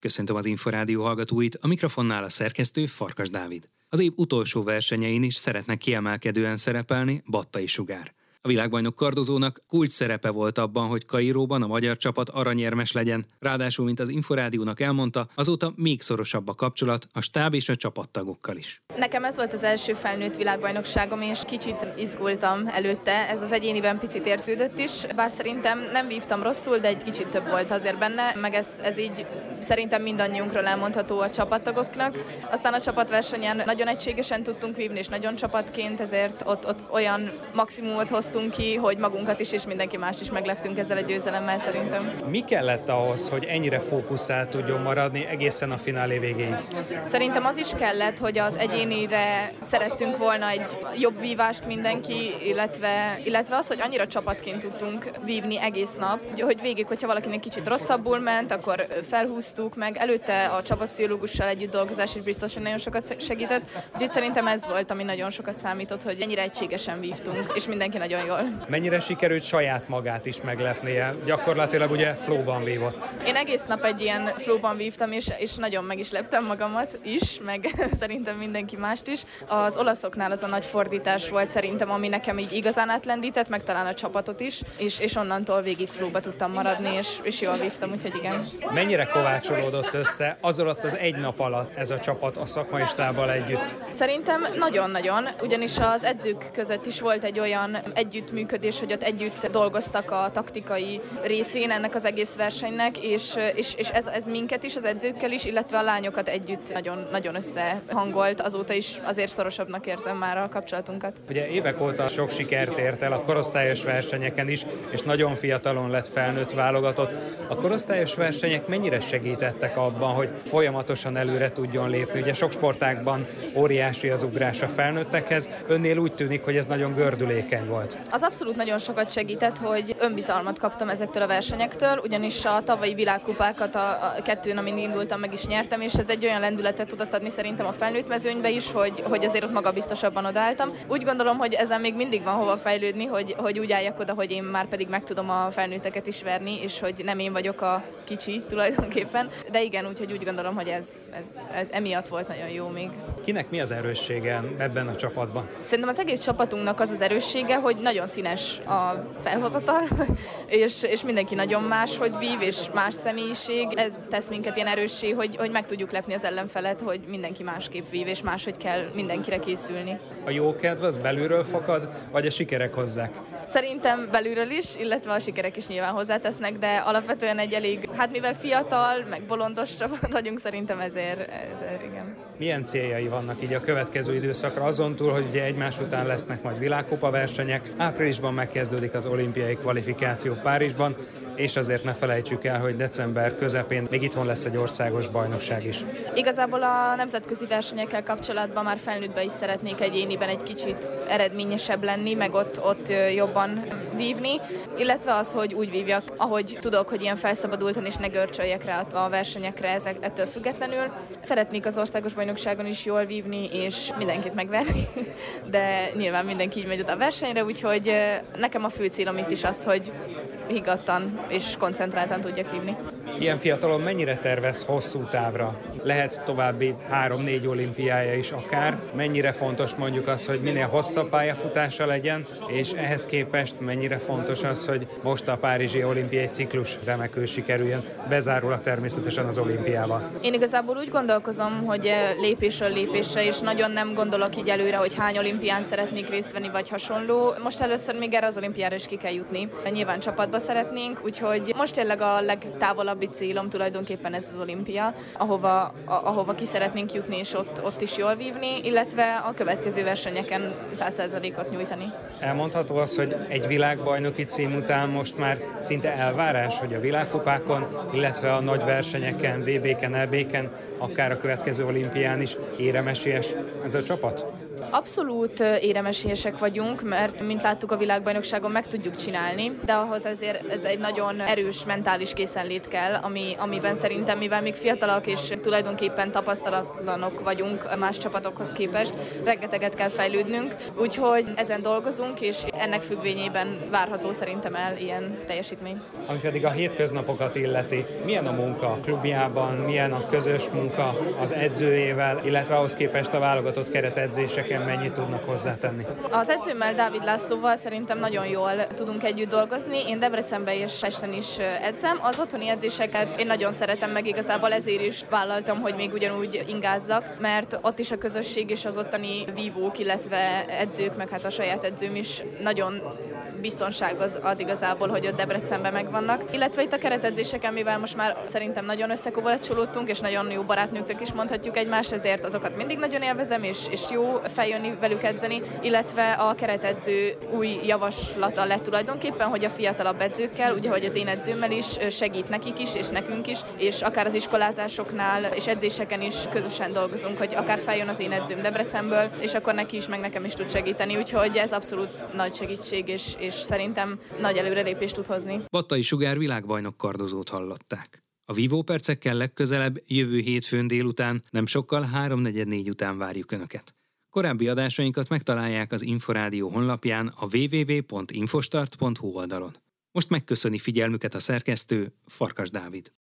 Köszöntöm az Inforádió hallgatóit, a mikrofonnál a szerkesztő Farkas Dávid. Az év utolsó versenyein is szeretnek kiemelkedően szerepelni Battai Sugár. A világbajnok kardozónak kulcs szerepe volt abban, hogy Kairóban a magyar csapat aranyérmes legyen. Ráadásul, mint az Inforádiónak elmondta, azóta még szorosabb a kapcsolat a stáb és a csapattagokkal is. Nekem ez volt az első felnőtt világbajnokságom, és kicsit izgultam előtte. Ez az egyéniben picit érződött is, bár szerintem nem vívtam rosszul, de egy kicsit több volt azért benne, meg ez, ez így szerintem mindannyiunkról elmondható a csapattagoknak. Aztán a csapatversenyen nagyon egységesen tudtunk vívni, és nagyon csapatként, ezért ott, ott olyan maximumot hoztunk dolgoztunk ki, hogy magunkat is és mindenki más is megleptünk ezzel a győzelemmel szerintem. Mi kellett ahhoz, hogy ennyire fókuszált tudjon maradni egészen a finálé végéig? Szerintem az is kellett, hogy az egyénire szerettünk volna egy jobb vívást mindenki, illetve, illetve az, hogy annyira csapatként tudtunk vívni egész nap, hogy végig, hogyha valakinek kicsit rosszabbul ment, akkor felhúztuk meg. Előtte a csapatpszichológussal együtt dolgozás is biztosan nagyon sokat segített. Úgyhogy szerintem ez volt, ami nagyon sokat számított, hogy ennyire egységesen vívtunk, és mindenki nagyon jól. Mennyire sikerült saját magát is meglepnie? Gyakorlatilag ugye flóban vívott. Én egész nap egy ilyen flóban vívtam, és, és nagyon meg is leptem magamat is, meg szerintem mindenki mást is. Az olaszoknál az a nagy fordítás volt szerintem, ami nekem így igazán átlendített, meg talán a csapatot is, és, és onnantól végig flóba tudtam maradni, és, és jól vívtam, úgyhogy igen. Mennyire kovácsolódott össze az alatt az egy nap alatt ez a csapat a szakmai stábbal együtt? Szerintem nagyon-nagyon, ugyanis az edzők között is volt egy olyan együtt együttműködés, hogy ott együtt dolgoztak a taktikai részén ennek az egész versenynek, és, és, és ez, ez minket is, az edzőkkel is, illetve a lányokat együtt nagyon, nagyon összehangolt. Azóta is azért szorosabbnak érzem már a kapcsolatunkat. Ugye évek óta sok sikert ért el a korosztályos versenyeken is, és nagyon fiatalon lett felnőtt válogatott. A korosztályos versenyek mennyire segítettek abban, hogy folyamatosan előre tudjon lépni? Ugye sok sportákban óriási az ugrás a felnőttekhez, önnél úgy tűnik, hogy ez nagyon gördülékeny volt. Az abszolút nagyon sokat segített, hogy önbizalmat kaptam ezektől a versenyektől, ugyanis a tavalyi világkupákat a, a kettőn, amin indultam, meg is nyertem, és ez egy olyan lendületet tudott adni szerintem a felnőtt mezőnybe is, hogy, hogy azért ott magabiztosabban odálltam. Úgy gondolom, hogy ezen még mindig van hova fejlődni, hogy, hogy úgy álljak oda, hogy én már pedig meg tudom a felnőtteket is verni, és hogy nem én vagyok a kicsi tulajdonképpen. De igen, úgyhogy úgy gondolom, hogy ez, ez, ez emiatt volt nagyon jó még. Kinek mi az erőssége ebben a csapatban? Szerintem az egész csapatunknak az az erőssége, hogy nagyon színes a felhozatal, és, és mindenki nagyon más, hogy vív, és más személyiség. Ez tesz minket ilyen erőssé, hogy, hogy meg tudjuk lepni az ellenfelet, hogy mindenki másképp vív, és máshogy kell mindenkire készülni. A jó kedv az belülről fakad, vagy a sikerek hozzák? Szerintem belülről is, illetve a sikerek is nyilván hozzátesznek, de alapvetően egy elég, hát mivel fiatal, meg bolondos csapat vagyunk, szerintem ezért, ezért igen. Milyen céljai vannak így a következő időszakra, azon túl, hogy ugye egymás után lesznek majd világkupa versenyek, áprilisban megkezdődik az olimpiai kvalifikáció Párizsban, és azért ne felejtsük el, hogy december közepén még itthon lesz egy országos bajnokság is. Igazából a nemzetközi versenyekkel kapcsolatban már felnőttben is szeretnék egyéniben egy kicsit eredményesebb lenni, meg ott, ott jobban vívni, illetve az, hogy úgy vívjak, ahogy tudok, hogy ilyen felszabadultan és ne görcsöljek rá a versenyekre ezek, ettől függetlenül. Szeretnék az országos bajnokságon is jól vívni, és mindenkit megverni, de nyilván mindenki így megy oda a versenyre, úgyhogy nekem a fő célom itt is az, hogy higgadtan és koncentráltan tudjak vívni. Ilyen fiatalon mennyire tervez hosszú távra? Lehet további három-négy olimpiája is akár. Mennyire fontos mondjuk az, hogy minél hosszabb pályafutása legyen, és ehhez képest mennyire fontos az, hogy most a Párizsi olimpiai ciklus remekül sikerüljön, bezárólag természetesen az olimpiával. Én igazából úgy gondolkozom, hogy eh, lépésről lépésre, és nagyon nem gondolok így előre, hogy hány olimpián szeretnék részt venni, vagy hasonló. Most először még erre az olimpiára is ki kell jutni. Nyilván csapatba szeretnénk, úgyhogy most tényleg a legtávolabbi célom tulajdonképpen ez az olimpia, ahova, a, ahova ki szeretnénk jutni, és ott, ott is jól vívni, illetve a következő versenyeken 100%-ot nyújtani. Elmondható az, hogy egy világbajnoki cím után most már szinte elvárás, hogy a világkupákon, illetve a nagy versenyeken, VB-ken, EB-ken, akár a következő olimpián is éremesélyes ez a csapat? Abszolút éremesélyesek vagyunk, mert mint láttuk a világbajnokságon meg tudjuk csinálni, de ahhoz ezért ez egy nagyon erős mentális készenlét kell, ami, amiben szerintem, mivel még fiatalak és tulajdonképpen tapasztalatlanok vagyunk más csapatokhoz képest, rengeteget kell fejlődnünk, úgyhogy ezen dolgozunk, és ennek függvényében várható szerintem el ilyen teljesítmény. Ami pedig a hétköznapokat illeti, milyen a munka klubjában, milyen a közös munka az edzőjével, illetve ahhoz képest a válogatott keretedzéseken mennyit tudnak hozzátenni? Az edzőmmel, Dávid Lászlóval szerintem nagyon jól tudunk együtt dolgozni. Én Debrecenben és Pesten is edzem. Az otthoni edzéseket én nagyon szeretem, meg igazából ezért is vállaltam, hogy még ugyanúgy ingázzak, mert ott is a közösség és az ottani vívók, illetve edzők, meg hát a saját edzőm is nagyon biztonságot ad igazából, hogy ott Debrecenben megvannak. Illetve itt a keretedzéseken, mivel most már szerintem nagyon összekovalecsolódtunk, és nagyon jó barátnőktök is mondhatjuk egymást, ezért azokat mindig nagyon élvezem, és, és jó feljönni velük edzeni, illetve a keretedző új javaslata lett tulajdonképpen, hogy a fiatalabb edzőkkel, ugye, hogy az én edzőmmel is segít nekik is, és nekünk is, és akár az iskolázásoknál és edzéseken is közösen dolgozunk, hogy akár feljön az én edzőm Debrecenből, és akkor neki is, meg nekem is tud segíteni, úgyhogy ez abszolút nagy segítség, és, és szerintem nagy előrelépést tud hozni. Battai Sugár világbajnok kardozót hallották. A Vivo percekkel legközelebb jövő hétfőn délután, nem sokkal 3.44 után várjuk Önöket. Korábbi adásainkat megtalálják az Inforádió honlapján a www.infostart.hu oldalon. Most megköszöni figyelmüket a szerkesztő Farkas Dávid.